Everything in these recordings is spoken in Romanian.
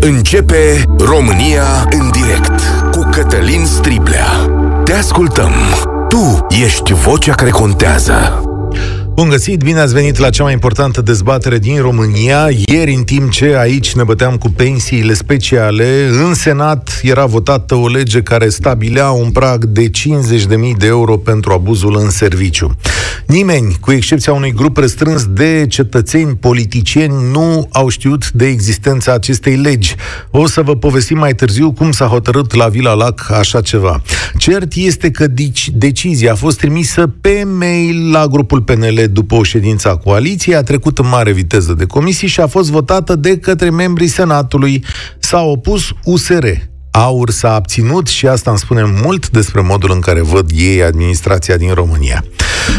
Începe România în direct cu Cătălin Striblea. Te ascultăm. Tu ești vocea care contează. Bun găsit, bine ați venit la cea mai importantă dezbatere din România. Ieri, în timp ce aici ne băteam cu pensiile speciale, în Senat era votată o lege care stabilea un prag de 50.000 de euro pentru abuzul în serviciu. Nimeni, cu excepția unui grup restrâns de cetățeni politicieni, nu au știut de existența acestei legi. O să vă povestim mai târziu cum s-a hotărât la Vila Lac așa ceva. Cert este că deci, decizia a fost trimisă pe mail la grupul PNL după o ședință a coaliției, a trecut în mare viteză de comisii și a fost votată de către membrii Senatului. S-a opus USR. Aur s-a abținut și asta îmi spune mult despre modul în care văd ei administrația din România.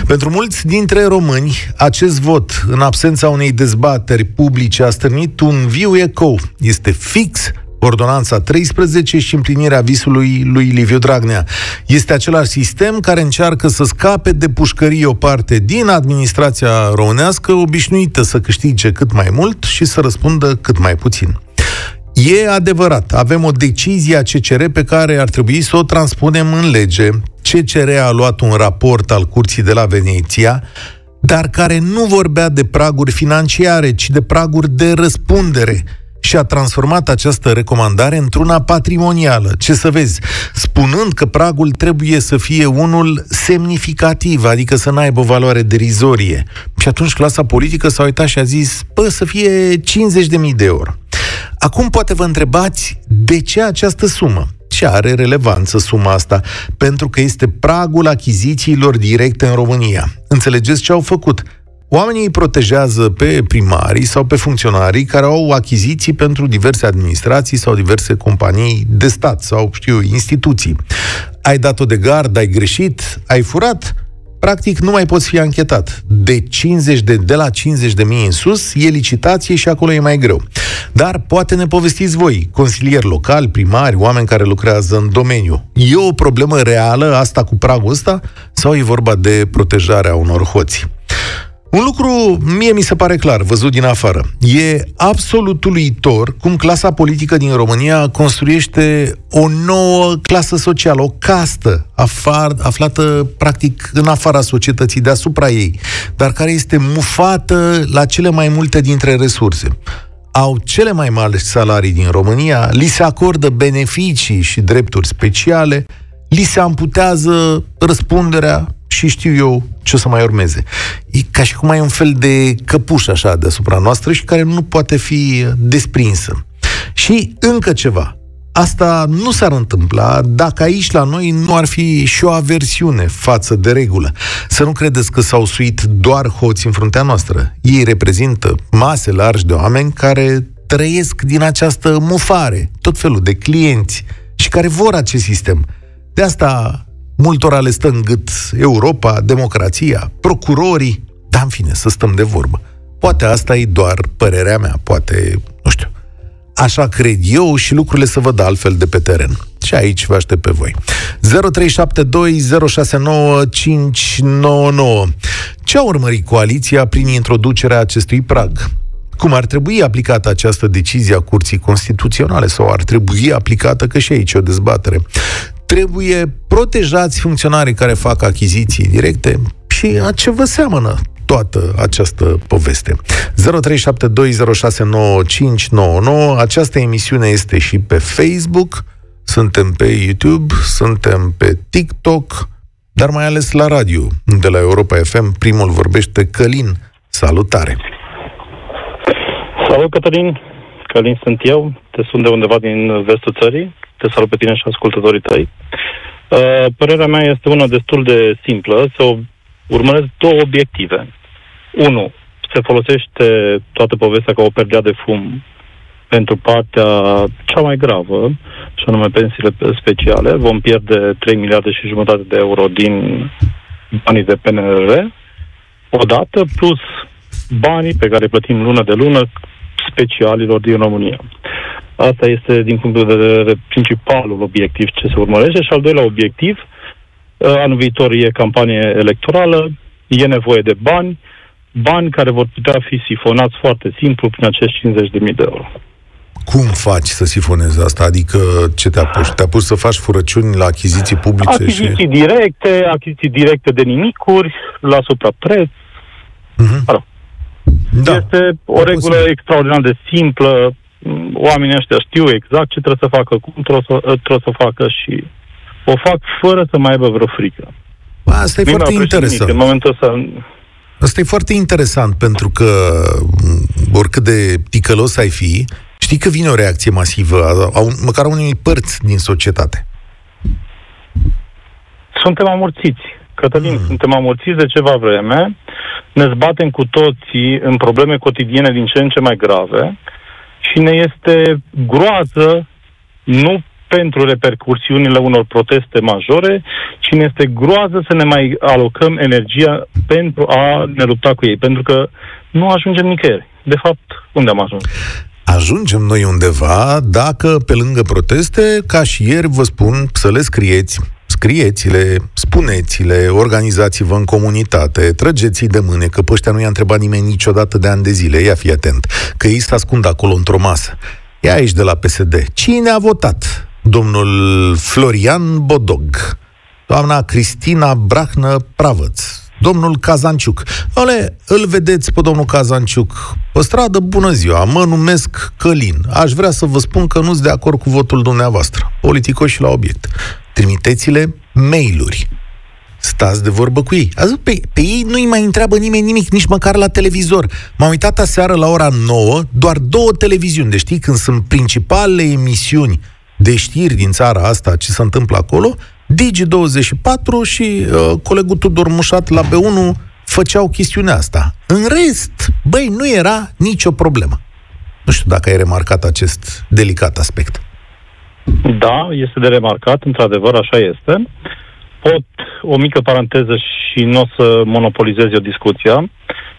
Pentru mulți dintre români, acest vot, în absența unei dezbateri publice, a stârnit un viu ecou. Este fix Ordonanța 13 și împlinirea visului lui Liviu Dragnea. Este același sistem care încearcă să scape de pușcărie o parte din administrația românească obișnuită să câștige cât mai mult și să răspundă cât mai puțin. E adevărat, avem o decizie a CCR pe care ar trebui să o transpunem în lege. CCR a luat un raport al Curții de la Veneția, dar care nu vorbea de praguri financiare, ci de praguri de răspundere și a transformat această recomandare într-una patrimonială. Ce să vezi? Spunând că pragul trebuie să fie unul semnificativ, adică să n-aibă o valoare derizorie. Și atunci clasa politică s-a uitat și a zis, bă, să fie 50.000 de euro. Acum poate vă întrebați de ce această sumă? Ce are relevanță suma asta? Pentru că este pragul achizițiilor directe în România. Înțelegeți ce au făcut? Oamenii îi protejează pe primarii sau pe funcționarii care au achiziții pentru diverse administrații sau diverse companii de stat sau, știu, instituții. Ai dat-o de gard, ai greșit, ai furat, practic nu mai poți fi anchetat. De 50 de, de la 50 de mii în sus e licitație și acolo e mai greu. Dar poate ne povestiți voi, consilieri locali, primari, oameni care lucrează în domeniu. E o problemă reală asta cu pragul ăsta sau e vorba de protejarea unor hoți? Un lucru mie mi se pare clar, văzut din afară. E absolut uluitor cum clasa politică din România construiește o nouă clasă socială, o castă afar, aflată practic în afara societății, deasupra ei, dar care este mufată la cele mai multe dintre resurse au cele mai mari salarii din România, li se acordă beneficii și drepturi speciale, li se amputează răspunderea și știu eu ce o să mai urmeze. E ca și cum ai un fel de căpuș așa deasupra noastră și care nu poate fi desprinsă. Și încă ceva. Asta nu s-ar întâmpla dacă aici la noi nu ar fi și o aversiune față de regulă. Să nu credeți că s-au suit doar hoți în fruntea noastră. Ei reprezintă mase largi de oameni care trăiesc din această mufare, tot felul de clienți și care vor acest sistem. De asta multora le stă în gât Europa, democrația, procurorii, dar în fine, să stăm de vorbă. Poate asta e doar părerea mea, poate, nu știu, așa cred eu și lucrurile să văd altfel de pe teren. Și aici vă aștept pe voi. 0372069599. Ce a urmărit coaliția prin introducerea acestui prag? Cum ar trebui aplicată această decizie a Curții Constituționale sau ar trebui aplicată, că și aici e o dezbatere trebuie protejați funcționarii care fac achiziții directe și a ce vă seamănă toată această poveste. 0372069599. Această emisiune este și pe Facebook, suntem pe YouTube, suntem pe TikTok, dar mai ales la radio, de la Europa FM, primul vorbește Călin. Salutare! Salut, Cătălin! Călin sunt eu, te sunt de undeva din vestul țării te salut pe tine și ascultătorii tăi. Uh, părerea mea este una destul de simplă, să urmăresc două obiective. Unu, se folosește toată povestea ca o perdea de fum pentru partea cea mai gravă, și anume pensiile speciale. Vom pierde 3 miliarde și jumătate de euro din banii de PNRR, odată, plus banii pe care îi plătim lună de lună specialilor din România. Asta este, din punctul de vedere, principalul obiectiv ce se urmărește. Și al doilea obiectiv, uh, anul viitor e campanie electorală, e nevoie de bani, bani care vor putea fi sifonați foarte simplu prin acești 50.000 de euro. Cum faci să sifonezi asta? Adică ce te-a pus? Te-a pus să faci furăciuni la achiziții publice? Achiziții și... directe, achiziții directe de nimicuri, la suprapreț. Uh-huh. Da. Este o regulă posibil. extraordinar de simplă. Oamenii ăștia știu exact ce trebuie să facă, cum trebuie să, trebuie să facă și o fac fără să mai aibă vreo frică. Asta e Mie foarte interesant. În momentul ăsta Asta e foarte interesant pentru că oricât de ticălos ai fi, știi că vine o reacție masivă a, a, măcar a unei părți din societate. Suntem amorțiți. Cătălin, mm. suntem amorțiți de ceva vreme, ne zbatem cu toții în probleme cotidiene din ce în ce mai grave și ne este groază nu pentru repercursiunile unor proteste majore, ci ne este groază să ne mai alocăm energia pentru a ne lupta cu ei, pentru că nu ajungem nicăieri. De fapt, unde am ajuns? Ajungem noi undeva dacă, pe lângă proteste, ca și ieri, vă spun să le scrieți scrieți-le, spuneți-le, organizați-vă în comunitate, trăgeți de mâne, că pe ăștia nu i-a întrebat nimeni niciodată de ani de zile, ia fi atent, că ei se ascund acolo într-o masă. Ia aici de la PSD. Cine a votat? Domnul Florian Bodog, doamna Cristina Brahnă Pravăț, domnul Cazanciuc. Ale, îl vedeți pe domnul Cazanciuc pe stradă, bună ziua, mă numesc Călin. Aș vrea să vă spun că nu sunt de acord cu votul dumneavoastră. Politicoși la obiect. Trimiteți-le mail-uri. Stați de vorbă cu ei. Azi, pe, pe ei nu-i mai întreabă nimeni nimic, nici măcar la televizor. M-am uitat aseară la ora 9, doar două televiziuni. Deci știi, când sunt principalele emisiuni de știri din țara asta, ce se întâmplă acolo, Digi24 și uh, colegul Tudor Mușat la B1 făceau chestiunea asta. În rest, băi, nu era nicio problemă. Nu știu dacă ai remarcat acest delicat aspect. Da, este de remarcat, într-adevăr, așa este. Pot o mică paranteză și nu o să monopolizez eu discuția.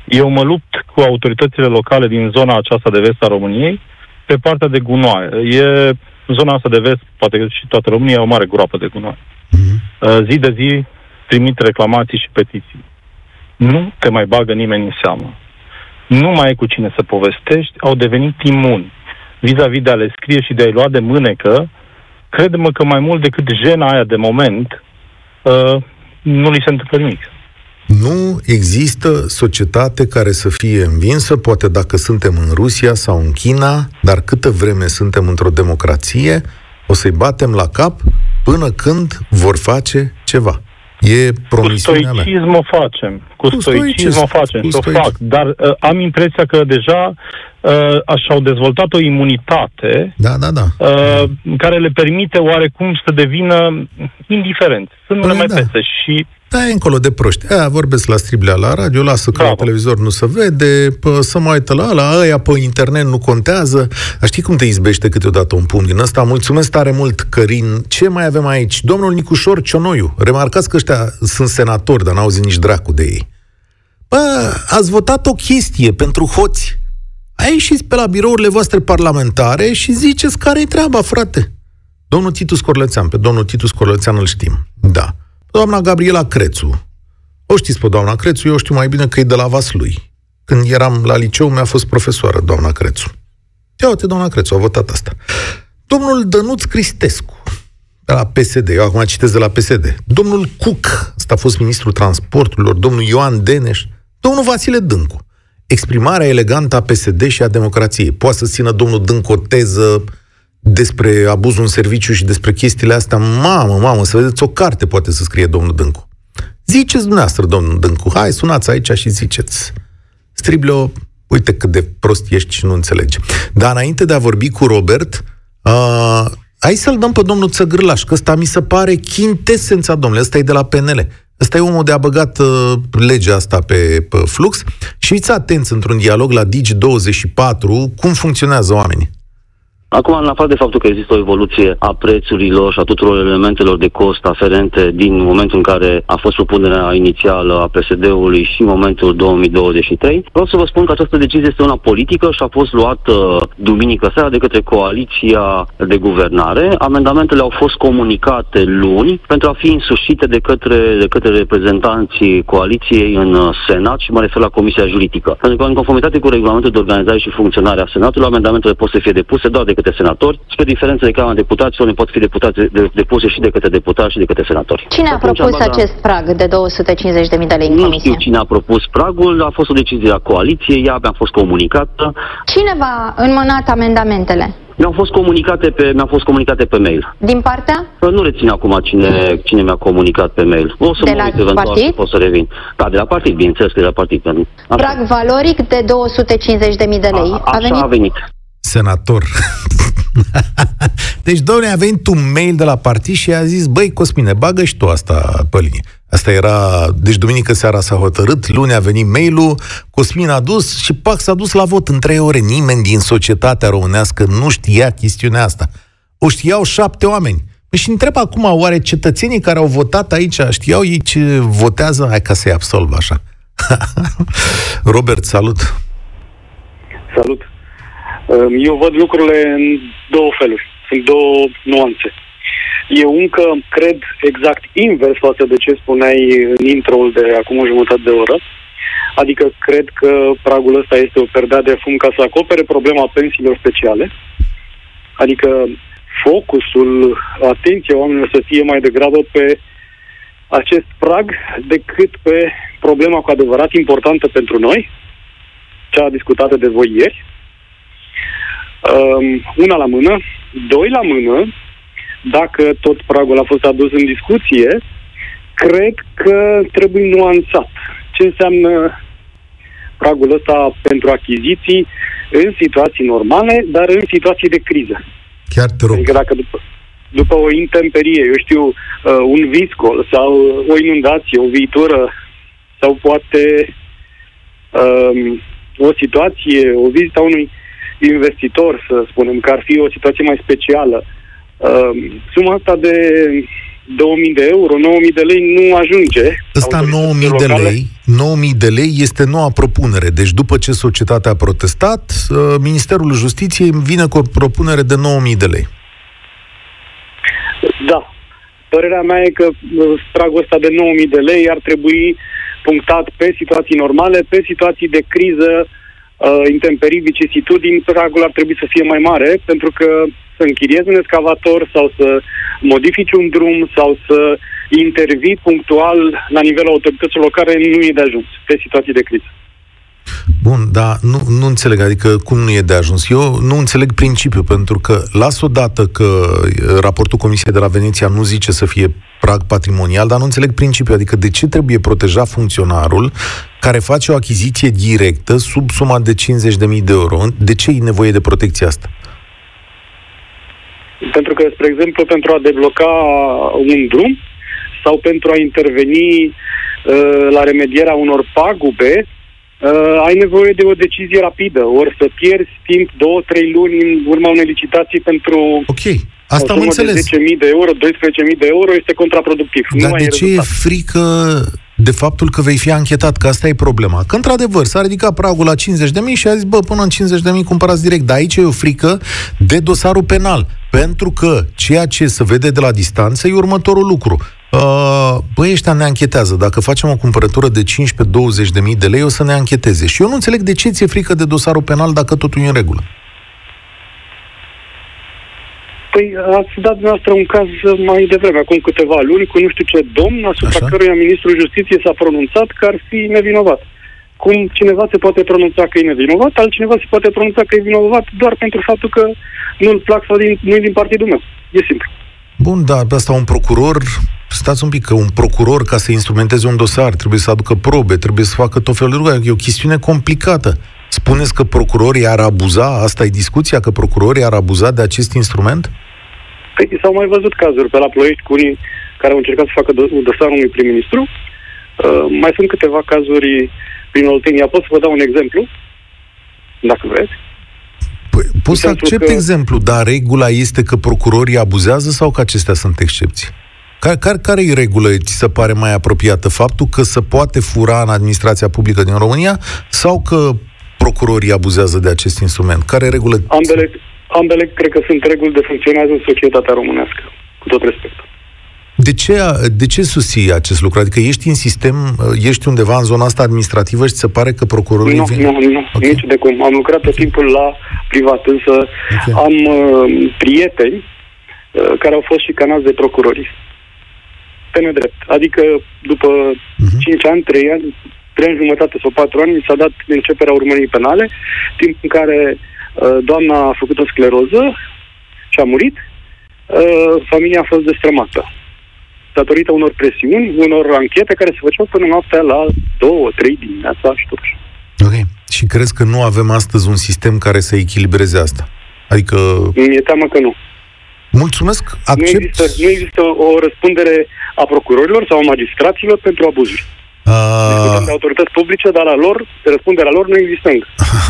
Eu mă lupt cu autoritățile locale din zona aceasta de vest a României pe partea de gunoaie. E zona asta de vest, poate și toată România, e o mare groapă de gunoi. Mm-hmm. Zi de zi trimit reclamații și petiții. Nu te mai bagă nimeni în seamă. Nu mai ai cu cine să povestești, au devenit imuni vis-a-vis de a le scrie și de a-i lua de mânecă, crede-mă că mai mult decât jena aia de moment, uh, nu li se întâmplă nimic. Nu există societate care să fie învinsă, poate dacă suntem în Rusia sau în China, dar câtă vreme suntem într-o democrație, o să-i batem la cap până când vor face ceva. E promisiunea Cu stoicism mea. o facem. Cu, cu stoicism o facem. Cu o fac. Dar uh, am impresia că deja uh, și-au dezvoltat o imunitate da, da, da. Uh, care le permite oarecum să devină indiferenți. Să nu păi, le mai da. pese. Și da, e încolo de proști. Aia vorbesc la striblea la radio, lasă că Bravo. la televizor nu se vede, pă, să mai uită la ala, aia pe internet nu contează. A știi cum te izbește câteodată un pumn din ăsta? Mulțumesc tare mult, Cărin. Ce mai avem aici? Domnul Nicușor Cionoiu. Remarcați că ăștia sunt senatori, dar n-au zis nici dracu de ei. Bă, ați votat o chestie pentru hoți. Ai ieșiți pe la birourile voastre parlamentare și ziceți care-i treaba, frate. Domnul Titus Corlățean, pe domnul Titus Corlățean îl știm. Da. Doamna Gabriela Crețu. O știți pe doamna Crețu, eu știu mai bine că e de la Vaslui. Când eram la liceu, mi-a fost profesoară doamna Crețu. Ia uite, doamna Crețu, a votat asta. Domnul Dănuț Cristescu, de la PSD, eu acum citesc de la PSD. Domnul Cuc, ăsta a fost ministrul transporturilor, domnul Ioan Deneș, domnul Vasile Dâncu. Exprimarea elegantă a PSD și a democrației. Poate să țină domnul Dâncu o teză despre abuzul în serviciu și despre chestiile astea, mamă, mamă, să vedeți o carte poate să scrie domnul Dâncu. Ziceți dumneavoastră, domnul Dâncu, hai, sunați aici și ziceți. Stribleo, uite cât de prost ești și nu înțelegi. Dar înainte de a vorbi cu Robert, uh, hai să-l dăm pe domnul Țăgârlaș, că ăsta mi se pare chintesența, domnule, ăsta e de la PNL. Ăsta e omul de a băgat uh, legea asta pe, pe flux și fiți atenți într-un dialog la Digi24 cum funcționează oamenii. Acum, în afară de faptul că există o evoluție a prețurilor și a tuturor elementelor de cost aferente din momentul în care a fost propunerea inițială a PSD-ului și în momentul 2023, vreau să vă spun că această decizie este una politică și a fost luată duminică seara de către coaliția de guvernare. Amendamentele au fost comunicate luni pentru a fi însușite de către, de către reprezentanții coaliției în Senat și mă refer la Comisia Juridică. Pentru că în conformitate cu regulamentul de organizare și funcționare a Senatului, amendamentele pot să fie depuse doar de către senatori, spre diferență de Camera Deputaților, ne pot fi deputați, de, depuse și de către deputați și de către senatori. Cine a Atunci, propus baza- acest prag de 250.000 de lei în Nu comisie? știu cine a propus pragul, a fost o decizie a coaliției, ea mi-a fost comunicată. Cine v-a înmânat amendamentele? Mi-au fost comunicate pe, mi-au fost comunicate pe mail. Din partea? Nu rețin acum cine, cine mi-a comunicat pe mail. O să De mă la uit eventual partid? și pot să revin. Da, de la partid, bineînțeles că de la partid. Așa, Prag valoric de 250.000 de lei. a, așa A venit a venit. Senator. deci, domnule, a venit un mail de la partid și a zis, băi, Cosmine, bagă și tu asta pe linie. Asta era, deci duminică seara s-a hotărât, luni a venit mail-ul, Cosmin a dus și pac s-a dus la vot în trei ore. Nimeni din societatea românească nu știa chestiunea asta. O știau șapte oameni. Păi și întreb acum, oare cetățenii care au votat aici, știau ei ce votează? Hai ca să-i absolv așa. Robert, salut! Salut. Um, Eu văd lucrurile în două feluri. Sunt două nuanțe. Eu încă cred exact invers față de ce spuneai în intro de acum o jumătate de oră. Adică cred că pragul ăsta este o perdea de fum ca să acopere problema pensiilor speciale. Adică focusul, atenția oamenilor să fie mai degrabă pe acest prag decât pe problema cu adevărat importantă pentru noi, cea discutată de voi ieri. Um, una la mână. Doi la mână, dacă tot pragul a fost adus în discuție, cred că trebuie nuanțat. Ce înseamnă pragul ăsta pentru achiziții în situații normale, dar în situații de criză. Chiar te rog. Adică dacă după, după o intemperie, eu știu, uh, un viscol sau o inundație, o viitură sau poate um, o situație, o vizită a unui investitor, să spunem, că ar fi o situație mai specială, um, suma asta de 2000 de euro, 9000 de lei nu ajunge. Ăsta Autoritățile 9000 de locale- lei, 9000 de lei este noua propunere. Deci după ce societatea a protestat, uh, Ministerul Justiției vine cu o propunere de 9000 de lei. Da. Părerea mea e că uh, pragul ăsta de 9000 de lei ar trebui punctat pe situații normale, pe situații de criză, uh, intemperii, vicisitudini, pragul ar trebui să fie mai mare, pentru că să închiriezi un excavator sau să modifici un drum sau să intervii punctual la nivelul autorităților locale nu e de ajuns pe situații de criză. Bun, dar nu, nu înțeleg, adică cum nu e de ajuns. Eu nu înțeleg principiul, pentru că las odată că uh, raportul Comisiei de la Veneția nu zice să fie prag patrimonial, dar nu înțeleg principiul, adică de ce trebuie protejat funcționarul care face o achiziție directă sub suma de 50.000 de euro? De ce e nevoie de protecția asta? Pentru că, spre exemplu, pentru a debloca un drum sau pentru a interveni uh, la remedierea unor pagube, uh, ai nevoie de o decizie rapidă, ori să pierzi timp 2-3 luni în urma unei licitații pentru Ok, asta o am sumă înțeles. de 10.000 de euro, 12.000 de euro, este contraproductiv. Dar nu ai de ce e rezultat. frică de faptul că vei fi anchetat? Că asta e problema. Că, într-adevăr, s-a ridicat pragul la 50.000 și a zis, bă, până în 50.000 cumpărați direct. Dar aici e o frică de dosarul penal. Pentru că ceea ce se vede de la distanță e următorul lucru. Uh, băi, ăștia ne anchetează. Dacă facem o cumpărătură de 15-20 de mii de lei, o să ne ancheteze. Și eu nu înțeleg de ce ți-e frică de dosarul penal dacă totul e în regulă. Păi ați dat dumneavoastră un caz mai devreme, acum câteva luni, cu nu știu ce domn, asupra Așa. căruia ministrul justiției s-a pronunțat că ar fi nevinovat. Cum cineva se poate pronunța că e nevinovat, altcineva se poate pronunța că e vinovat doar pentru faptul că nu-l plac sau din, nu din partidul meu. E simplu. Bun, da, pe asta un procuror, stați un pic, că un procuror, ca să instrumenteze un dosar, trebuie să aducă probe, trebuie să facă tot felul de lucruri. E o chestiune complicată. Spuneți că procurorii ar abuza, asta e discuția, că procurorii ar abuza de acest instrument? Păi, s-au mai văzut cazuri pe la Ploiești cu unii care au încercat să facă do- dosarul unui prim-ministru. Uh, mai sunt câteva cazuri prin Oltenia. Pot să vă dau un exemplu, dacă vreți. Păi, poți să Pentru accept că- exemplu, dar regula este că procurorii abuzează sau că acestea sunt excepții? Care, care, care e regulă, ți se pare mai apropiată? Faptul că se poate fura în administrația publică din România sau că procurorii abuzează de acest instrument? Care e regulă? Ambele, ambele cred că sunt reguli de funcționează în societatea românească, cu tot respectul. De ce, de ce susții acest lucru? Adică ești în sistem, ești undeva în zona asta administrativă și ți se pare că procurorii Nu, vin? nu, nu, Ok. nici de cum. Am lucrat tot timpul la privat, însă Ok. am uh, prieteni uh, care au fost și canați de procurori. Pe nedrept. Adică după Mhm. 5 ani, 3 ani, 3 ani jumătate sau 4 ani, mi s-a dat începerea urmării penale, timp în care uh, doamna a făcut o scleroză și a murit, uh, familia a fost destrămată. Datorită unor presiuni, unor anchete care se făceau până noaptea la 2-3 dimineața și totuși. Ok. Și crezi că nu avem astăzi un sistem care să echilibreze asta? Adică, Mi-e teamă că nu. mulțumesc, Nu accept... există, nu există o răspundere a procurorilor sau a magistraților pentru abuzuri. Discutăm Uh, de autorități publice, dar la lor, răspunderea lor nu există încă.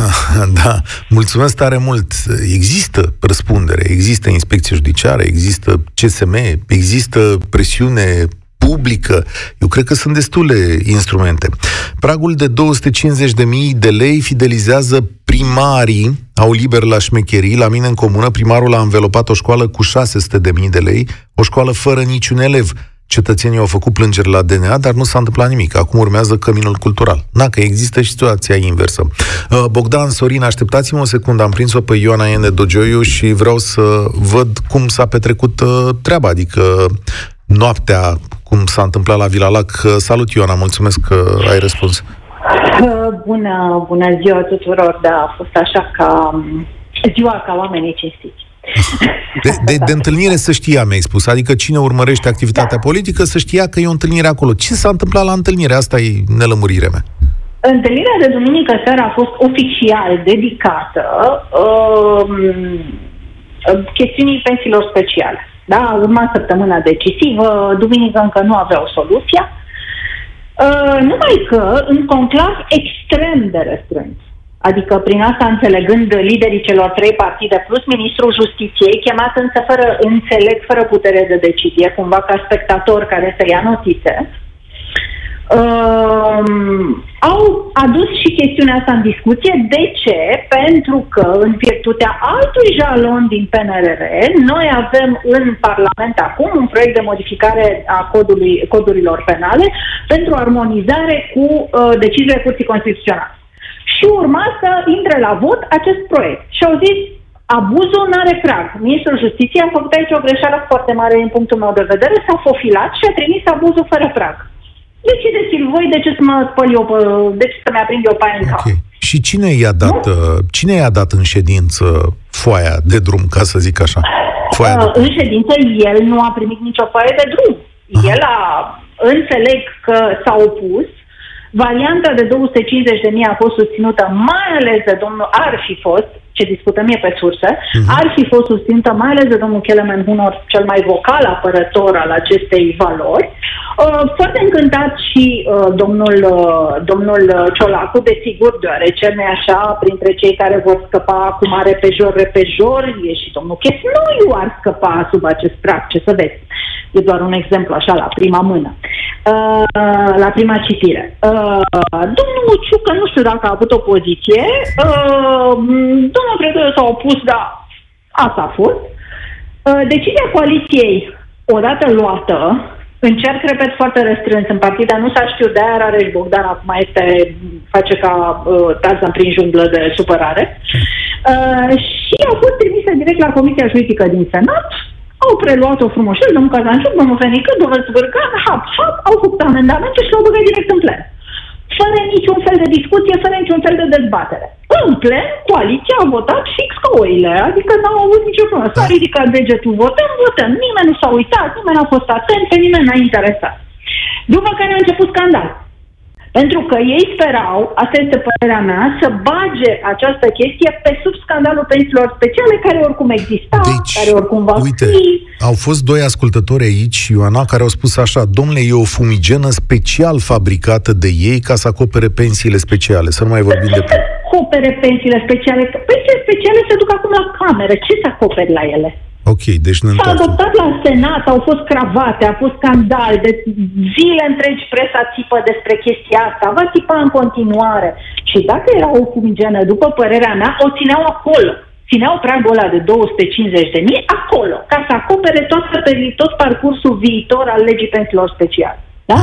da, mulțumesc tare mult. Există răspundere, există inspecție judiciară, există CSM, există presiune publică. Eu cred că sunt destule instrumente. Pragul de 250.000 de lei fidelizează primarii, au liber la șmecherii. La mine în comună, primarul a învelopat o școală cu 600.000 de lei, o școală fără niciun elev. Cetățenii au făcut plângeri la DNA, dar nu s-a întâmplat nimic. Acum urmează căminul cultural. Na, că există și situația inversă. Uh, Bogdan, Sorin, așteptați-mă o secundă. Am prins-o pe Ioana Ene Dogioiu și vreau să văd cum s-a petrecut uh, treaba, adică noaptea, cum s-a întâmplat la Vila Lac. Uh, Salut, Ioana, mulțumesc că ai răspuns. Bună, bună ziua tuturor, da, a fost așa ca um, ziua ca oamenii cinstiți. De, de, de întâlnire să știa, mi-ai spus. Adică cine urmărește activitatea politică să știa că e o întâlnire acolo. Ce s-a întâmplat la întâlnire? Asta e nelămurirea mea. Întâlnirea de duminică seara a fost oficial dedicată um, chestiunii pensiilor speciale. Da, urma săptămâna decisivă, duminică încă nu aveau soluția. Uh, numai că în conclav extrem de restrâns. Adică prin asta înțelegând liderii celor trei partide plus ministrul justiției, chemat însă fără înțeleg, fără putere de decizie, cumva ca spectator care să ia notițe, um, au adus și chestiunea asta în discuție. De ce? Pentru că, în virtutea altui jalon din PNRR, noi avem în Parlament acum un proiect de modificare a codului, codurilor penale pentru armonizare cu uh, deciziile Curții Constituționale. Și urma să intre la vot acest proiect. Și au zis, abuzul nu are prag. Ministrul Justiției a făcut aici o greșeală foarte mare din punctul meu de vedere, s-a fofilat și a trimis abuzul fără prag. Decideți-l voi de ce să mă spăl eu, pe- de ce să-mi aprind eu paia în cap. Ok. Și cine i-a dat, uh, cine i-a dat în ședință foaia de drum, ca să zic așa? Foaia Uh, de... în ședință el nu a primit nicio foaie de drum. El a, înțeleg că s-a opus, varianta de 250 de mii a fost susținută mai ales de domnul, ar fi fost, ce discutăm e pe surse, ar fi fost susținută mai ales de domnul Kelemen Hunor, cel mai vocal apărător al acestei valori. Uh, foarte încântat și uh, domnul, uh, domnul uh, Ciolacu, desigur, deoarece nu așa, printre cei care vor scăpa cu mare pejor repejor, e și domnul Chesnoiu ar scăpa sub acest prag, ce să vezi. E doar un exemplu, așa, la prima mână. Uh, la prima citire. Uh, domnul Ciucă, nu știu dacă a avut o poziție. Uh, domnul Credoiu s-a opus, dar asta a fost. Uh, decizia coaliției, odată luată, încerc, repet, foarte restrâns în partida, nu s-a știut de aia Rareș Bogdan acum este, face ca uh, Tarzan prin junglă de supărare. Uh, și au fost trimise direct la Comisia Juridică din Senat, au preluat-o frumoșel, domnul Cazanciuc, domnul Fenică, domnul Zvârcan, hap, hap, au făcut amendamente și l-au băgat direct în plen. Fără niciun fel de discuție, fără niciun fel de dezbatere. În plen, coaliția a votat fix ca oile, adică n-au avut nicio problemă. S-a ridicat degetul, votăm, votăm. Nimeni nu s-a uitat, nimeni n-a fost atent, pe nimeni n-a interesat. După care a început scandal. Pentru că ei sperau, asta este părerea mea, să bage această chestie pe sub scandalul pensiilor speciale, care oricum exista, Deci, care oricum va uite, fi. au fost doi ascultători aici, Ioana, care au spus așa, domnule, e o fumigenă special fabricată de ei ca să acopere pensiile speciale. Să nu mai vorbim de... acopere pensiile speciale? Că pensiile speciale se duc acum la cameră. Ce să acoperi la ele? Ok, deci ne S-a întoarcem. adoptat la Senat, au fost cravate, a fost scandal, de zile întregi presa țipă despre chestia asta, va țipa în continuare. Și dacă era o fumigenă, după părerea mea, o țineau acolo. Țineau pragul ăla de 250 de mii acolo, ca să acopere tot, tot parcursul viitor al legii pensiilor speciale. Da?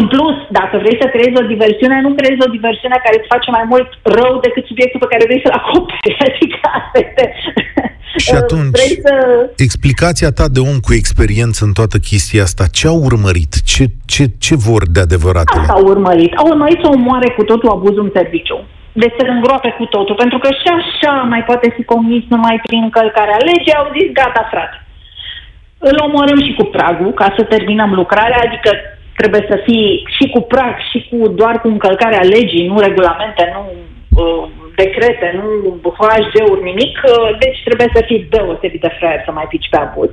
În plus, dacă vrei să creezi o diversiune, nu creezi o diversiune care îți face mai mult rău decât subiectul pe care vrei să-l acoperi. Adică asta este... Și atunci, Vrei să... explicația ta de om cu experiență în toată chestia asta, ce au urmărit? Ce, ce, ce vor de adevăratele? Asta au urmărit. Au urmărit să omoare cu totul abuzul în serviciu. Deci să îngroape cu totul. Pentru că și așa mai poate fi comis numai prin încălcarea legii. Au zis, gata, frate. Îl omorâm și cu pragul ca să terminăm lucrarea, adică trebuie să fie și cu prag și cu doar cu încălcarea legii, nu regulamente, nu uh, decrete, nu HG-uri, nimic. Uh, deci trebuie să fii deosebit de fraier să mai pici pe abuz.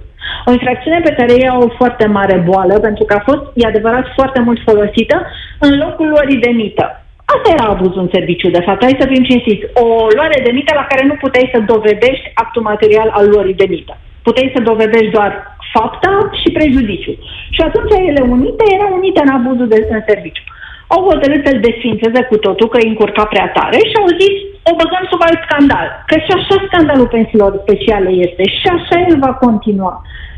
O infracțiune pe care ei au o foarte mare boală, pentru că a fost, e adevărat, foarte mult folosită în locul luării de mită. Asta era abuzul în serviciu, de fapt. Hai să fim cinstiți. O luare de mită la care nu puteai să dovedești actul material al luării de mită. Puteai să dovedești doar fapta și prejudiciul. Și atunci ele unite erau unite în abuzul de, în serviciu. Au hotărât să-l desfințeze cu totul, că îi încurca prea tare și au zis, o băgăm sub alt scandal. Că și așa scandalul pensiilor speciale este și așa el va continua.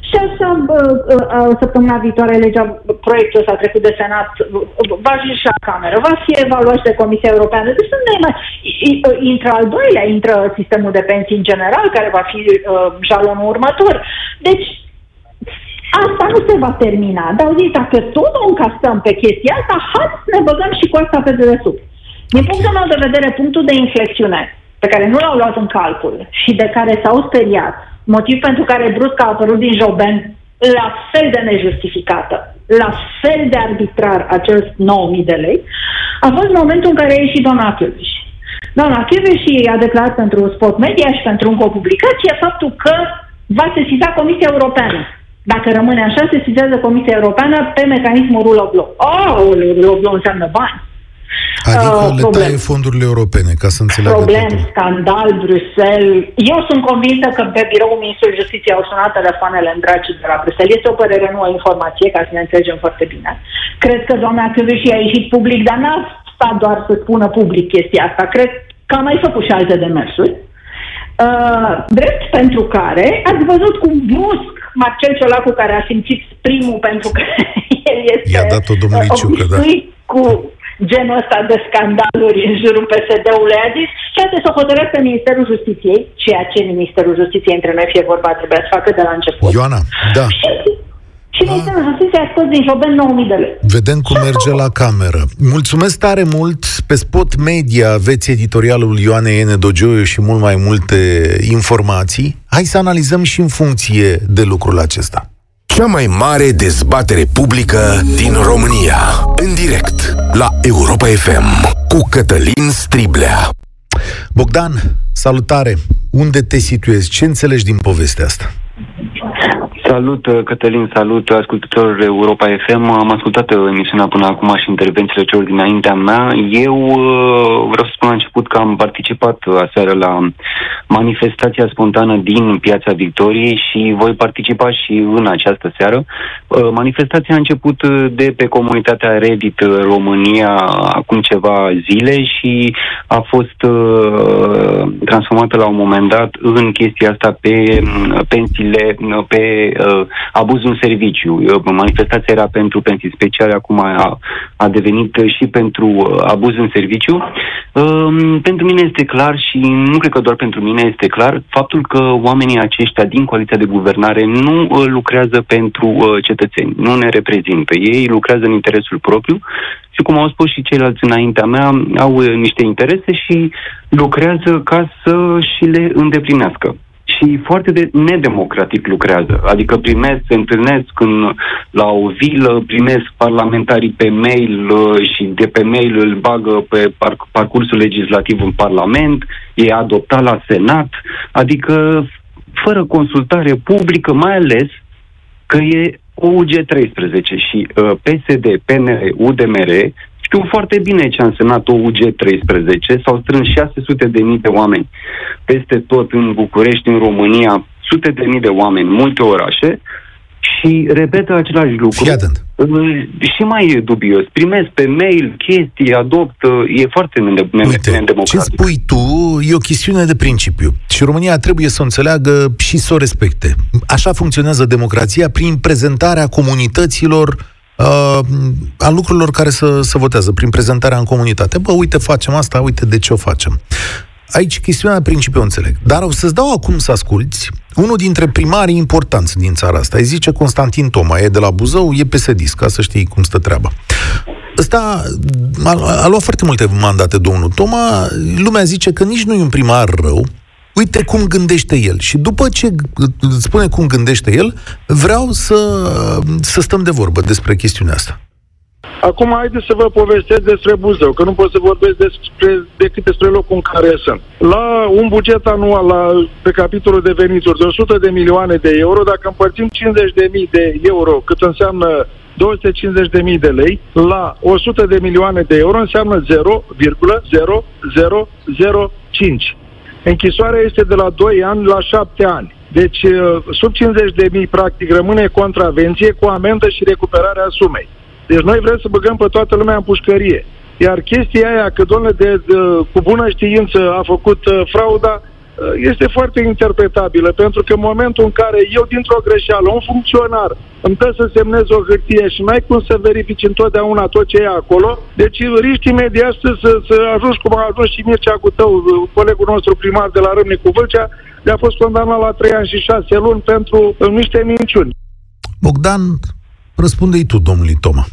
Și așa, bă, bă, săptămâna viitoare, legea, proiectul ăsta trecut de Senat, va ajunge și la Cameră, va fi evaluat și de Comisia Europeană. Deci nu ne mai... Intră al doilea, intră sistemul de pensii în general, care va fi uh, jalonul următor. Deci, asta nu se va termina. Dar au zis, dacă tot o încasăm pe chestia asta, hai să ne băgăm și cu asta pe dedesubt. Din punctul meu de vedere, punctul de inflexiune pe care nu l-au luat în calcul și de care s-au speriat, motiv pentru care brusc a apărut din Joben la fel de nejustificată, la fel de arbitrar acest 9.000 de lei, a fost momentul în care a ieșit doamna Chiuviș. Doamna Chiuviș a declarat pentru Spot Media și pentru încă o publicație faptul că va sesiza Comisia Europeană. Dacă rămâne așa, se sesizează Comisia Europeană pe mecanismul rule of law. Oh, rule of law înseamnă bani. Adică Uh, le problem. taie fondurile europene, ca să înțeleagă Problem, totul. scandal, Bruxelles. Eu sunt convinsă că pe biroul Ministrului Justiției au sunat telefoanele în draci de la Bruxelles. Este o părere, nu o informație, ca să ne înțelegem foarte bine. Cred că doamna Chiuviși a ieșit public, dar n-a stat doar să spună public chestia asta. Cred că a mai făcut și alte demersuri. Uh, drept pentru care ați văzut cum brusc Marcel Ciolacu, care a simțit primul pentru că el este I-a dat-o domnului uh, Ciucă, da. obișnuit cu genul ăsta de scandaluri în jurul PSD-ului, a zis, frate, să hotărăsc pe Ministerul Justiției, ceea ce Ministerul Justiției între noi fie vorba trebuia să facă de la început. Ioana, da. Și, și Ministerul Justiției a scos din Joben 9.000 de lei. Vedem cum merge la cameră. Mulțumesc tare mult. Pe Spot Media aveți editorialul Ioanei N. Dogioiu și mult mai multe informații. Hai să analizăm și în funcție de lucrul acesta. Cea mai mare dezbatere publică din România. În direct la Europa FM cu Cătălin Striblea. Bogdan, salutare! Unde te situezi? Ce înțelegi din povestea asta? Salut, uh, Cătălin, salut ascultătorul Europa FM. Am ascultat uh, emisiunea până acum și intervențiile celor dinaintea mea. Eu uh, vreau să spun la început că am participat uh, aseară la manifestația spontană din Piața Victoriei și voi participa și în această seară. Uh, Manifestația a început uh, de pe comunitatea Reddit uh, România acum ceva zile și a fost uh, transformată la un moment dat în chestia asta pe mm, pensiile, mm, pe uh, abuzul în serviciu. Uh, Manifestația era pentru pensii speciale, acum a, a devenit și pentru uh, abuz în serviciu. Uh, pentru mine este clar și nu cred că doar pentru mine este clar faptul că oamenii aceștia din coaliția de guvernare nu uh, lucrează pentru uh, cetățeni, nu ne reprezintă. Ei lucrează în interesul propriu și cum au spus și ceilalți înaintea mea, au uh, niște interese și lucrează ca să și le îndeplinească. Și foarte de nedemocratic lucrează. Adică primesc, se întâlnesc în, la o vilă, primesc parlamentarii pe mail uh, și de pe mail îl bagă pe par, parcursul legislativ în Parlament, e adoptat la Senat, adică fără consultare publică, mai ales că e UG13 și uh, PSD, PNR, UDMR și știu foarte bine ce a însemnat OUG-13. S-au strâns 600 de mii de oameni peste tot în București, în România, sute de mii de oameni, multe orașe, și repetă același lucru. Fii atent. Și mai e dubios. Primesc pe mail chestii, adoptă, e foarte nedemocratic. ce spui tu e o chestiune de principiu. Și România trebuie să o înțeleagă și să o respecte. Așa funcționează democrația prin prezentarea comunităților uh, a lucrurilor care să, să votează, prin prezentarea în comunitate. Bă, uite, facem asta, uite de ce o facem. Aici chestiunea principiu înțeleg. Dar o să-ți dau acum să asculți unul dintre primarii importanți din țara asta. Îi zice Constantin Toma, e de la Buzău, e PSD, ca să știi cum stă treaba. Ăsta a, a luat foarte multe mandate, domnul Toma. Lumea zice că nici nu e un primar rău, uite cum gândește el. Și după ce spune cum gândește el, vreau să, să stăm de vorbă despre chestiunea asta. Acum haideți să vă povestesc despre Buzău, că nu pot să vorbesc despre, decât despre locul în care sunt. La un buget anual la, pe capitolul de venituri de 100 de milioane de euro, dacă împărțim 50 de mii de euro, cât înseamnă 250 de mii de lei, la 100 de milioane de euro înseamnă 0,0005. Închisoarea este de la 2 ani la 7 ani. Deci, uh, sub 50 de mii, practic, rămâne contravenție cu amendă și recuperarea sumei. Deci noi vrem să băgăm pe toată lumea în pușcărie. Iar chestia aia că, doamne, de, de, cu bună știință a făcut uh, frauda, uh, este foarte interpretabilă, pentru că în momentul în care eu, dintr-o greșeală, un funcționar îmi dă să semnez o hârtie și n-ai cum să verifici întotdeauna tot ce e acolo, deci riști imediat să, să, să ajungi cum a ajuns și Mircea cu tău, colegul nostru primar de la Râmnicu Vâlcea, le-a fost condamnat la 3 ani și 6 luni pentru uh, niște minciuni. Bogdan, răspunde-i tu, domnului Toma.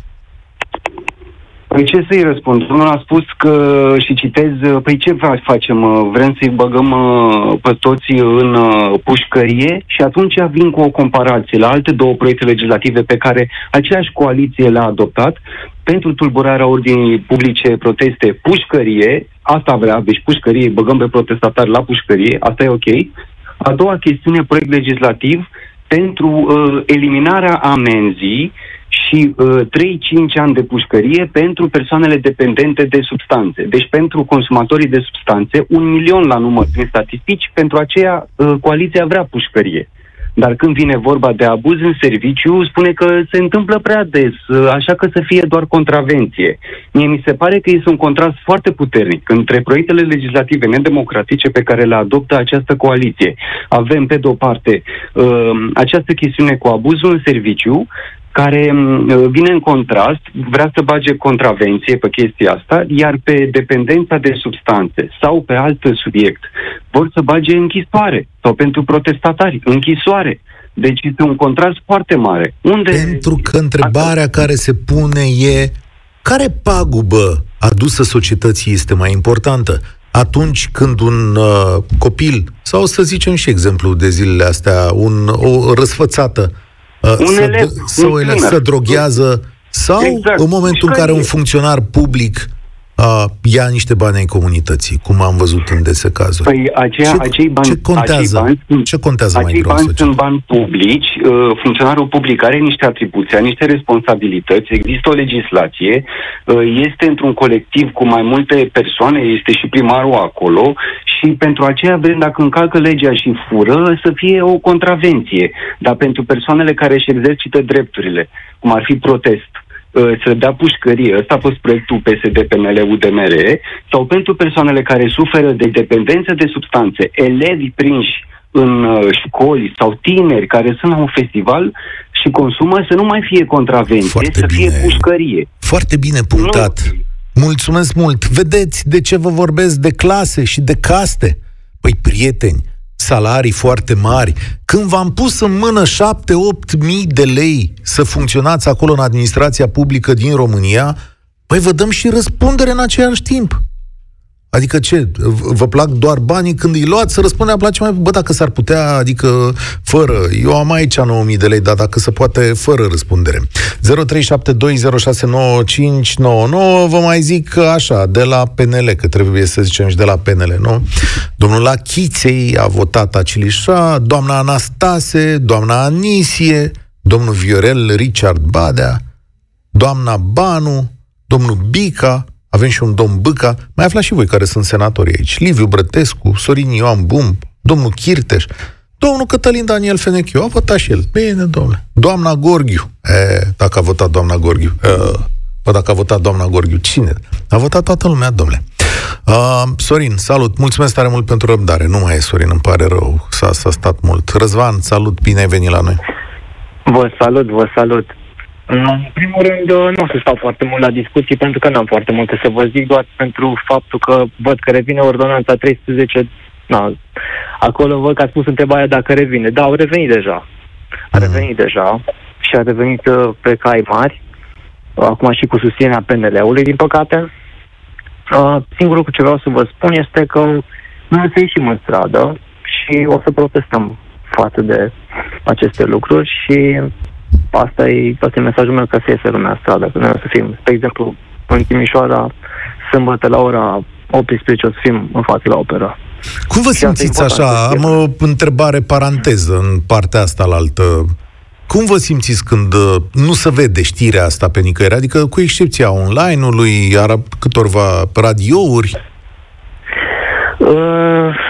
Păi ce să-i răspund? Domnul a spus că, și citez, păi ce facem? Vrem să-i băgăm uh, pe toți în uh, pușcărie? Și atunci vin cu o comparație la alte două proiecte legislative pe care aceeași coaliție le-a adoptat pentru tulburarea ordinii publice, proteste, pușcărie, asta vrea, deci pușcărie, băgăm pe protestatari la pușcărie, asta e ok. A doua chestiune, proiect legislativ pentru uh, eliminarea amenzii și uh, 3-5 ani de pușcărie pentru persoanele dependente de substanțe. Deci pentru consumatorii de substanțe, un milion la număr prin statistici, pentru aceea uh, coaliția vrea pușcărie. Dar când vine vorba de abuz în serviciu, spune că se întâmplă prea des, uh, așa că să fie doar contravenție. Mie mi se pare că este un contrast foarte puternic între proiectele legislative nedemocratice pe care le adoptă această coaliție. Avem, pe de-o parte, uh, această chestiune cu abuzul în serviciu, care mm, vine în contrast, vrea să bage contravenție pe chestia asta, iar pe dependența de substanțe sau pe alt subiect vor să bage închisoare sau pentru protestatari, închisoare. Deci este un contrast foarte mare. Unde... Pentru că întrebarea Asta... care se pune e care pagubă adusă societății este mai importantă? Atunci când un uh, copil, sau să zicem și exemplu de zilele astea, un, o răsfățată Uh, un să, elev, să, un să droghează sau exact. în momentul în care un funcționar public uh, ia niște bani ai comunității, cum am văzut în dese cazuri. Păi aceea, ce, acei bani, ce contează, acei bani, ce contează acei mai bani sunt bani publici, uh, funcționarul public are niște atribuții, are niște responsabilități, există o legislație, uh, este într-un colectiv cu mai multe persoane, este și primarul acolo și pentru aceea vrem, dacă încalcă legea și fură, să fie o contravenție. Dar pentru persoanele care își exercită drepturile, cum ar fi protest, Uh, să dea pușcărie, ăsta a fost proiectul PSD, PNL, UDMR, sau pentru persoanele care suferă de dependență de substanțe, elevi prinși în uh, școli sau tineri care sunt la un festival și consumă să nu mai fie contravenție, Foarte să bine. fie pușcărie. Foarte bine punctat. Nu. Mulțumesc mult. Vedeți de ce vă vorbesc de clase și de caste? Păi, prieteni, salarii foarte mari, când v-am pus în mână 7-8 mii de lei să funcționați acolo în administrația publică din România, păi vă dăm și răspundere în același timp. Adică ce? Vă plac doar banii când îi luați? Să răspunde, place mai... Bă, dacă s-ar putea, adică fără. Eu am aici 9.000 de lei, dar dacă se poate, fără răspundere. 0372069599 vă mai zic așa, de la PNL, că trebuie să zicem și de la PNL, nu? Domnul Achiței a votat Acilișa, doamna Anastase, doamna Anisie, domnul Viorel Richard Badea, doamna Banu, domnul Bica, avem și un domn Bâca, mai aflați și voi care sunt senatori aici, Liviu Brătescu, Sorin Ioan Bum, domnul Chirteș, domnul Cătălin Daniel Fenechiu, a votat și el. Bine, domnule. Doamna Gorghiu, e, dacă a votat doamna Gorghiu, e, bă, dacă a votat doamna Gorghiu, cine? A votat toată lumea, domnule. Uh, Sorin, salut, mulțumesc tare mult pentru răbdare. Nu mai e Sorin, îmi pare rău, s-a, s-a stat mult. Răzvan, salut, bine ai venit la noi. Vă salut, vă salut. În primul rând, nu o să stau foarte mult la discuții, pentru că n-am foarte multe să vă zic, doar pentru faptul că văd că revine ordonanța 310. Na, acolo văd că ați pus întrebarea dacă revine. Da, au revenit deja. A revenit deja și a revenit uh, pe cai mari, acum și cu susținerea PNL-ului, din păcate. Uh, singurul lucru ce vreau să vă spun este că noi o să ieșim în stradă și o să protestăm față de aceste lucruri și asta e, asta e mesajul meu că să iese lumea în stradă, că noi o să fim, spre exemplu, în Timișoara, sâmbătă la ora 18 o să fim în față la opera. Cum vă simțiți așa? Am o întrebare paranteză în partea asta la altă. Cum vă simțiți când uh, nu se vede știrea asta pe nicăieri? Adică, cu excepția online-ului, câtorva radiouri? Uh,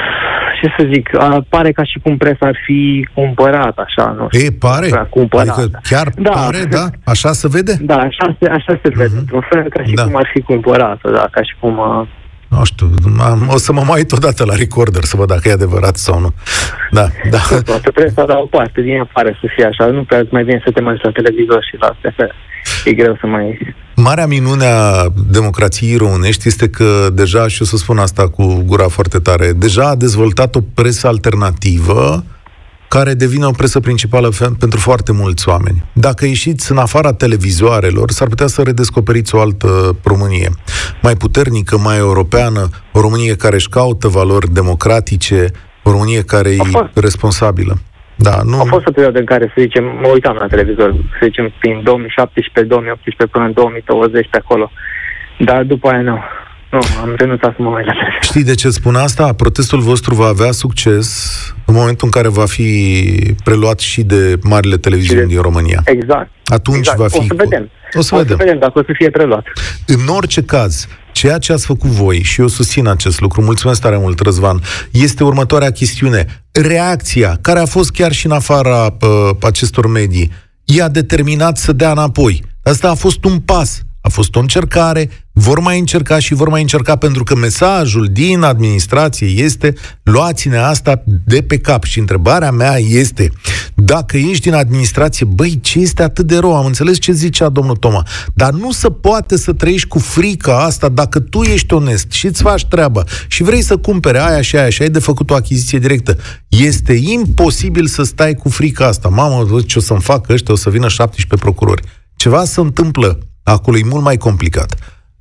ce să zic, a, pare ca și cum presa ar fi cumpărat, așa, nu știu. E, pare? Cumpărat. Adică chiar da. pare, da? Așa se vede? Da, așa se, așa se vede, uh-huh. într-un fel, ca și da. cum ar fi cumpărată, da, ca și cum... A... Nu știu, am, o să mă mai uit odată la recorder să văd dacă e adevărat sau nu. Da, da. Toată presa da o parte din ea pare să fie așa, nu prea mai bine să te mai la televizor și la astea, e greu să mai... Marea minune a democrației românești este că deja, și o să spun asta cu gura foarte tare, deja a dezvoltat o presă alternativă care devine o presă principală pentru foarte mulți oameni. Dacă ieșiți în afara televizoarelor, s-ar putea să redescoperiți o altă Românie. Mai puternică, mai europeană, o Românie care își caută valori democratice, o Românie care e responsabilă. Da, nu... A fost o perioadă în care, să zicem, mă uitam la televizor, să zicem, prin 2017-2018 până în 2020 pe acolo. Dar după aia nu. Nu, am renunțat să mă mai la televizor. Știi de ce spun asta? Protestul vostru va avea succes în momentul în care va fi preluat și de marile televiziuni din România. Exact. Atunci exact. va fi... O să vedem. O să o vedem. Să vedem dacă o să fie preluat. În orice caz, ceea ce ați făcut voi, și eu susțin acest lucru, mulțumesc tare mult, Răzvan, este următoarea chestiune. Reacția, care a fost chiar și în afara uh, acestor medii, i-a determinat să dea înapoi. Asta a fost un pas. A fost o încercare, vor mai încerca și vor mai încerca pentru că mesajul din administrație este luați-ne asta de pe cap. Și întrebarea mea este, dacă ești din administrație, băi, ce este atât de rău? Am înțeles ce zicea domnul Toma, dar nu se poate să trăiești cu frica asta dacă tu ești onest și îți faci treaba și vrei să cumpere aia și aia și ai de făcut o achiziție directă. Este imposibil să stai cu frica asta. Mamă, ce o să-mi fac ăștia, o să vină 17 procurori. Ceva se întâmplă Acolo e mult mai complicat.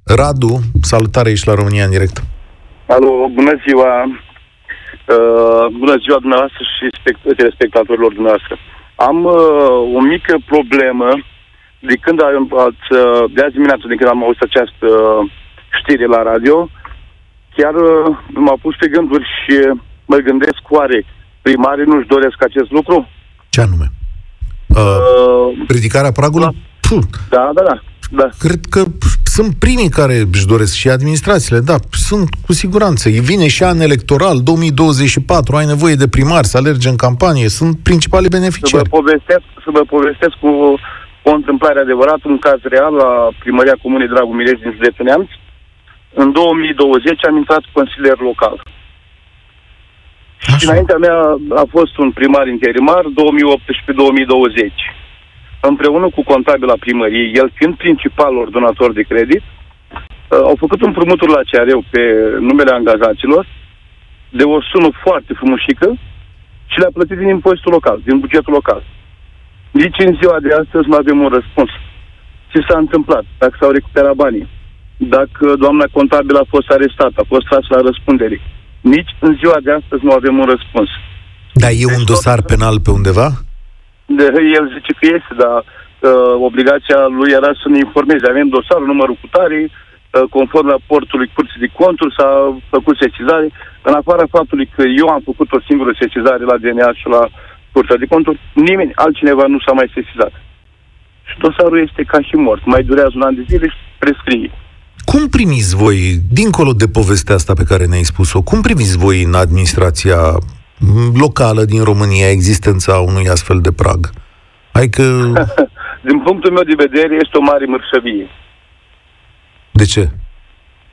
Radu, salutare, ești la România în direct. Alo, bună ziua! Uh, bună ziua dumneavoastră și telespectatorilor dumneavoastră. Am uh, o mică problemă de când ați, uh, de azi dimineață, de când am auzit această știre la radio, chiar uh, m-a pus pe gânduri și mă gândesc oare primarii nu-și doresc acest lucru? Ce anume? Uh, uh, ridicarea pragului? Da, da, da. da. Da. Cred că sunt primii care își doresc și administrațiile, da, sunt cu siguranță. Vine și an electoral, 2024, ai nevoie de primari să alerge în campanie, sunt principale beneficiari. Să vă povestesc, să vă povestesc cu o întâmplare adevărată, un caz real la Primăria Comunei Dragul Mireș din județul Neamț. În 2020 am intrat consilier local. Așa. Și înaintea mea a fost un primar interimar 2018-2020 împreună cu contabila primăriei, el fiind principal ordonator de credit, uh, au făcut împrumuturi la CRU pe numele angajaților de o sumă foarte frumușică și le-a plătit din impozitul local, din bugetul local. Nici în ziua de astăzi nu avem un răspuns. Ce s-a întâmplat? Dacă s-au recuperat banii? Dacă doamna contabilă a fost arestată, a fost trasă la răspundere? Nici în ziua de astăzi nu avem un răspuns. Dar e un dosar penal pe undeva? De, el zice că este, dar uh, obligația lui era să ne informeze. Avem dosarul, numărul cu tare, uh, conform raportului Curții de Conturi, s-a făcut sesizare. În afara faptului că eu am făcut o singură sesizare la DNA și la Curtea de Conturi, nimeni altcineva nu s-a mai sesizat. Și dosarul este ca și mort. Mai durează un an de zile și prescrie. Cum primiți voi, dincolo de povestea asta pe care ne-ai spus-o, cum primiți voi în administrația locală din România existența unui astfel de prag? Adică... Din punctul meu de vedere, este o mare mărșăvie. De ce?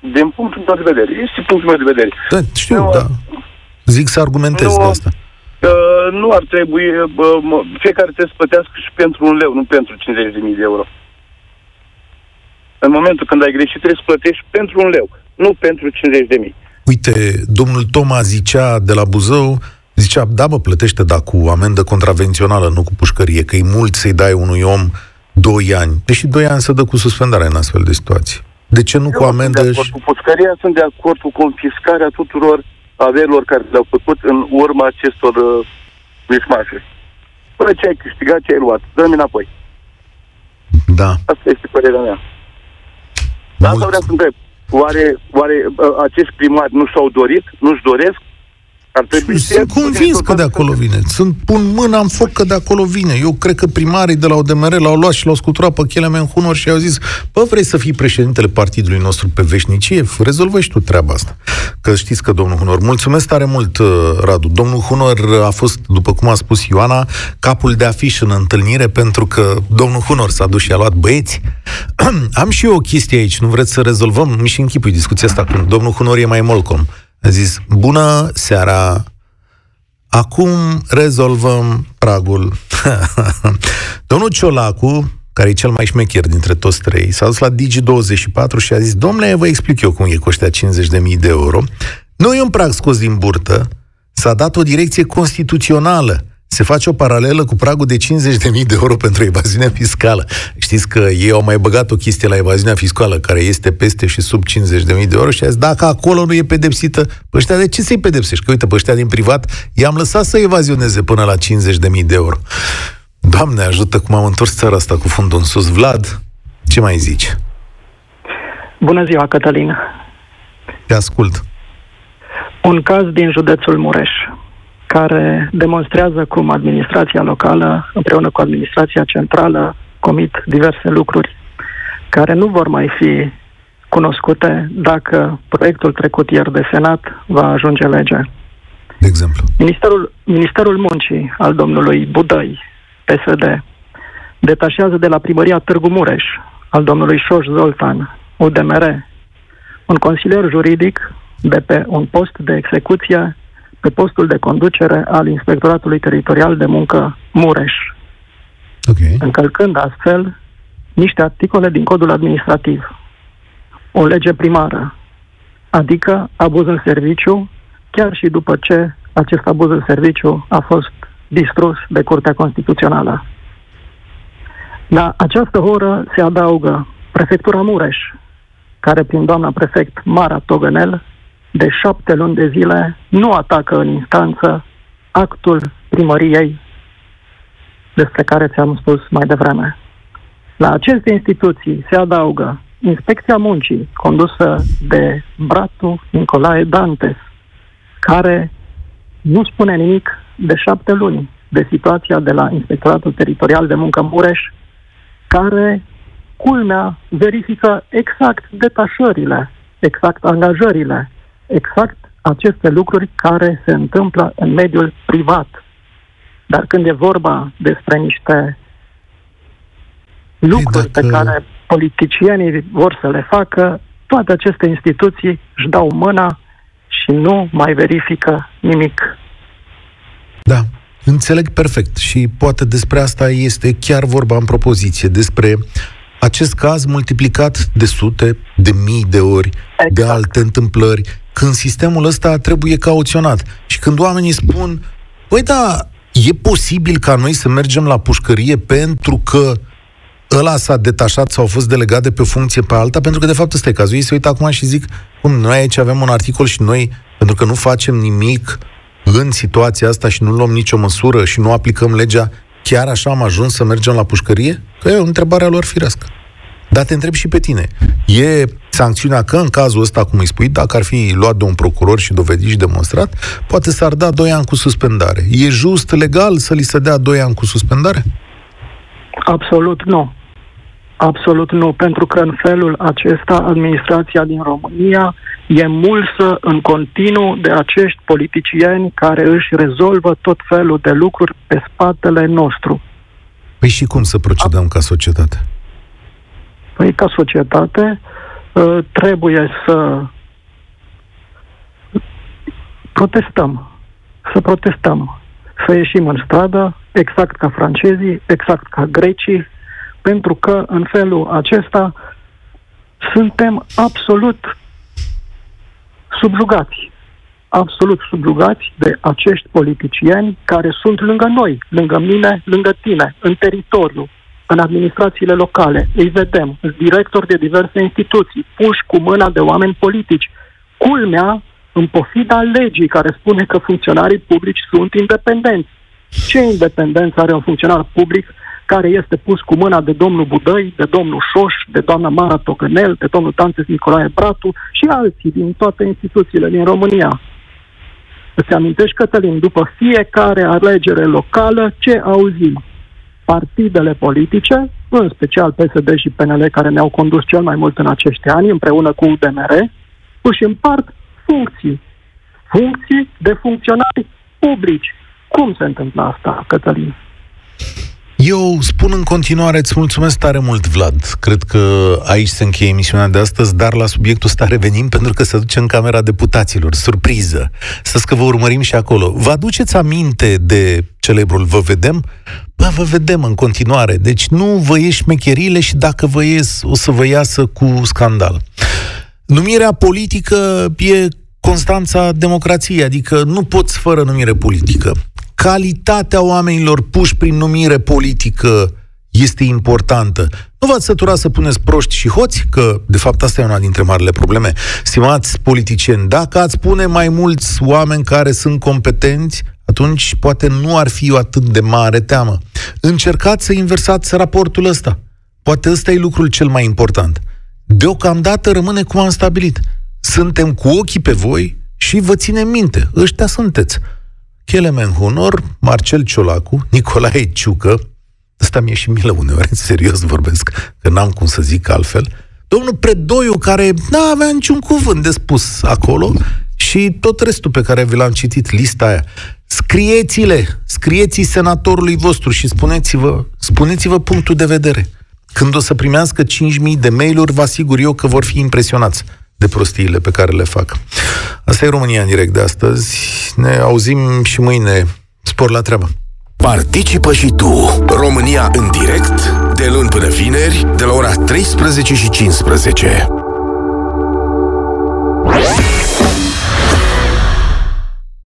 Din punctul meu de vedere. Este punctul meu de vedere. Da, știu, nu, da. Zic să argumentez nu, de asta. Uh, nu ar trebui, uh, fiecare trebuie să plătească și pentru un leu, nu pentru 50.000 de euro. În momentul când ai greșit, trebuie să plătești pentru un leu, nu pentru 50.000. Uite, domnul Toma zicea de la Buzău, zicea, da, mă, plătește, dar cu amendă contravențională, nu cu pușcărie, că e mult să-i dai unui om 2 ani, deși 2 ani să dă cu suspendare în astfel de situații. De ce nu Eu cu amendă? Sunt de acord cu pușcăria, sunt de acord cu confiscarea tuturor averilor care le-au făcut în urma acestor uh, mișmașuri. Până ce ai câștigat, ce ai luat, dă-mi înapoi. Da. Asta este părerea mea. Dar asta vreau să întreb. Oare, oare uh, acești primari nu și-au dorit, nu-și doresc ar trebui Sunt convins că de acolo vine. Sunt pun mâna în foc că de acolo vine. Eu cred că primarii de la ODMR l-au luat și l-au scuturat pe Chelemen Hunor și au zis, bă, vrei să fii președintele partidului nostru pe veșnicie? Rezolvă și tu treaba asta. Că știți că domnul Hunor. Mulțumesc tare mult, uh, Radu. Domnul Hunor a fost, după cum a spus Ioana, capul de afiș în întâlnire pentru că domnul Hunor s-a dus și a luat băieți. Am și eu o chestie aici, nu vreți să rezolvăm? Mi și închipui discuția asta cu domnul Hunor e mai molcom. A zis, bună seara, acum rezolvăm pragul. Domnul Ciolacu, care e cel mai șmecher dintre toți trei, s-a dus la Digi24 și a zis, domnule, vă explic eu cum e cu ăștia 50.000 de euro. Nu e un prag scos din burtă, s-a dat o direcție constituțională se face o paralelă cu pragul de 50.000 de euro pentru evaziunea fiscală. Știți că ei au mai băgat o chestie la evaziunea fiscală care este peste și sub 50.000 de euro și a zis, dacă acolo nu e pedepsită, pe ăștia de ce să-i pedepsești? Că uite, pe ăștia din privat i-am lăsat să evazioneze până la 50.000 de euro. Doamne ajută cum am întors țara asta cu fundul în sus. Vlad, ce mai zici? Bună ziua, Cătălin. Te ascult. Un caz din județul Mureș care demonstrează cum administrația locală, împreună cu administrația centrală, comit diverse lucruri care nu vor mai fi cunoscute dacă proiectul trecut ieri de Senat va ajunge lege. De exemplu? Ministerul, Ministerul Muncii al domnului Budăi, PSD, detașează de la primăria Târgu Mureș al domnului Șoș Zoltan, UDMR, un consilier juridic de pe un post de execuție pe postul de conducere al Inspectoratului Teritorial de Muncă Mureș, okay. încălcând astfel niște articole din codul administrativ. O lege primară, adică abuz în serviciu, chiar și după ce acest abuz în serviciu a fost distrus de Curtea Constituțională. La această oră se adaugă Prefectura Mureș, care prin doamna prefect Mara Togănel de șapte luni de zile nu atacă în instanță actul primăriei despre care ți-am spus mai devreme. La aceste instituții se adaugă Inspecția Muncii, condusă de bratul Nicolae Dantes, care nu spune nimic de șapte luni de situația de la Inspectoratul Teritorial de Muncă Mureș, care, culmea, verifică exact detașările, exact angajările, exact aceste lucruri care se întâmplă în mediul privat. Dar când e vorba despre niște lucruri dacă... pe care politicienii vor să le facă, toate aceste instituții își dau mâna și nu mai verifică nimic. Da, înțeleg perfect și poate despre asta este chiar vorba în propoziție, despre acest caz multiplicat de sute, de mii de ori, exact. de alte întâmplări, când sistemul ăsta trebuie cauționat. Și când oamenii spun, păi da, e posibil ca noi să mergem la pușcărie pentru că ăla s-a detașat sau a fost delegat de pe o funcție pe alta, pentru că de fapt ăsta e cazul. Ei se uită acum și zic, cum, noi aici avem un articol și noi, pentru că nu facem nimic în situația asta și nu luăm nicio măsură și nu aplicăm legea, chiar așa am ajuns să mergem la pușcărie? Că e o întrebare a lor firească. Dar te întreb și pe tine. E sancțiunea că în cazul ăsta, cum îi spui, dacă ar fi luat de un procuror și dovedit și demonstrat, poate s-ar da 2 ani cu suspendare. E just, legal să li se dea 2 ani cu suspendare? Absolut nu. Absolut nu, pentru că în felul acesta administrația din România e mulsă în continuu de acești politicieni care își rezolvă tot felul de lucruri pe spatele nostru. Păi și cum să procedăm ca societate? Păi ca societate ă, trebuie să protestăm, să protestăm, să ieșim în stradă, exact ca francezii, exact ca grecii, pentru că în felul acesta suntem absolut subjugați. Absolut subjugați de acești politicieni care sunt lângă noi, lângă mine, lângă tine, în teritoriu, în administrațiile locale. Îi vedem, directori de diverse instituții, puși cu mâna de oameni politici. Culmea, în pofida legii care spune că funcționarii publici sunt independenți. Ce independență are un funcționar public care este pus cu mâna de domnul Budăi, de domnul Șoș, de doamna Mara Tocănel, de domnul Tantes Nicolae Bratu și alții din toate instituțiile din România. Îți amintești, Cătălin, după fiecare alegere locală, ce auzim? Partidele politice, în special PSD și PNL, care ne-au condus cel mai mult în acești ani, împreună cu UDMR, își împart funcții. Funcții de funcționari publici. Cum se întâmplă asta, Cătălin? Eu spun în continuare, îți mulțumesc tare mult, Vlad. Cred că aici se încheie emisiunea de astăzi, dar la subiectul ăsta revenim pentru că se duce în Camera Deputaților. Surpriză! Să că vă urmărim și acolo. Vă aduceți aminte de celebrul Vă vedem? Bă, vă vedem în continuare. Deci nu vă ieși șmecherile și dacă vă ies, o să vă iasă cu scandal. Numirea politică e constanța democrației, adică nu poți fără numire politică calitatea oamenilor puși prin numire politică este importantă. Nu v-ați sătura să puneți proști și hoți? Că, de fapt, asta e una dintre marile probleme. Stimați politicieni, dacă ați pune mai mulți oameni care sunt competenți, atunci poate nu ar fi o atât de mare teamă. Încercați să inversați raportul ăsta. Poate ăsta e lucrul cel mai important. Deocamdată rămâne cum am stabilit. Suntem cu ochii pe voi și vă ținem minte. Ăștia sunteți. Chelemen Hunor, Marcel Ciolacu, Nicolae Ciucă, ăsta mi-e și milă uneori, serios vorbesc, că n-am cum să zic altfel, domnul Predoiu, care nu avea niciun cuvânt de spus acolo, și tot restul pe care vi l-am citit, lista aia. Scrieți-le, scrieți senatorului vostru și spuneți-vă, spuneți-vă punctul de vedere. Când o să primească 5.000 de mail-uri, vă asigur eu că vor fi impresionați de prostiile pe care le fac. Asta e România în direct de astăzi. Ne auzim și mâine. Spor la treabă! Participă și tu, România în direct, de luni până vineri, de la ora 13 și 15.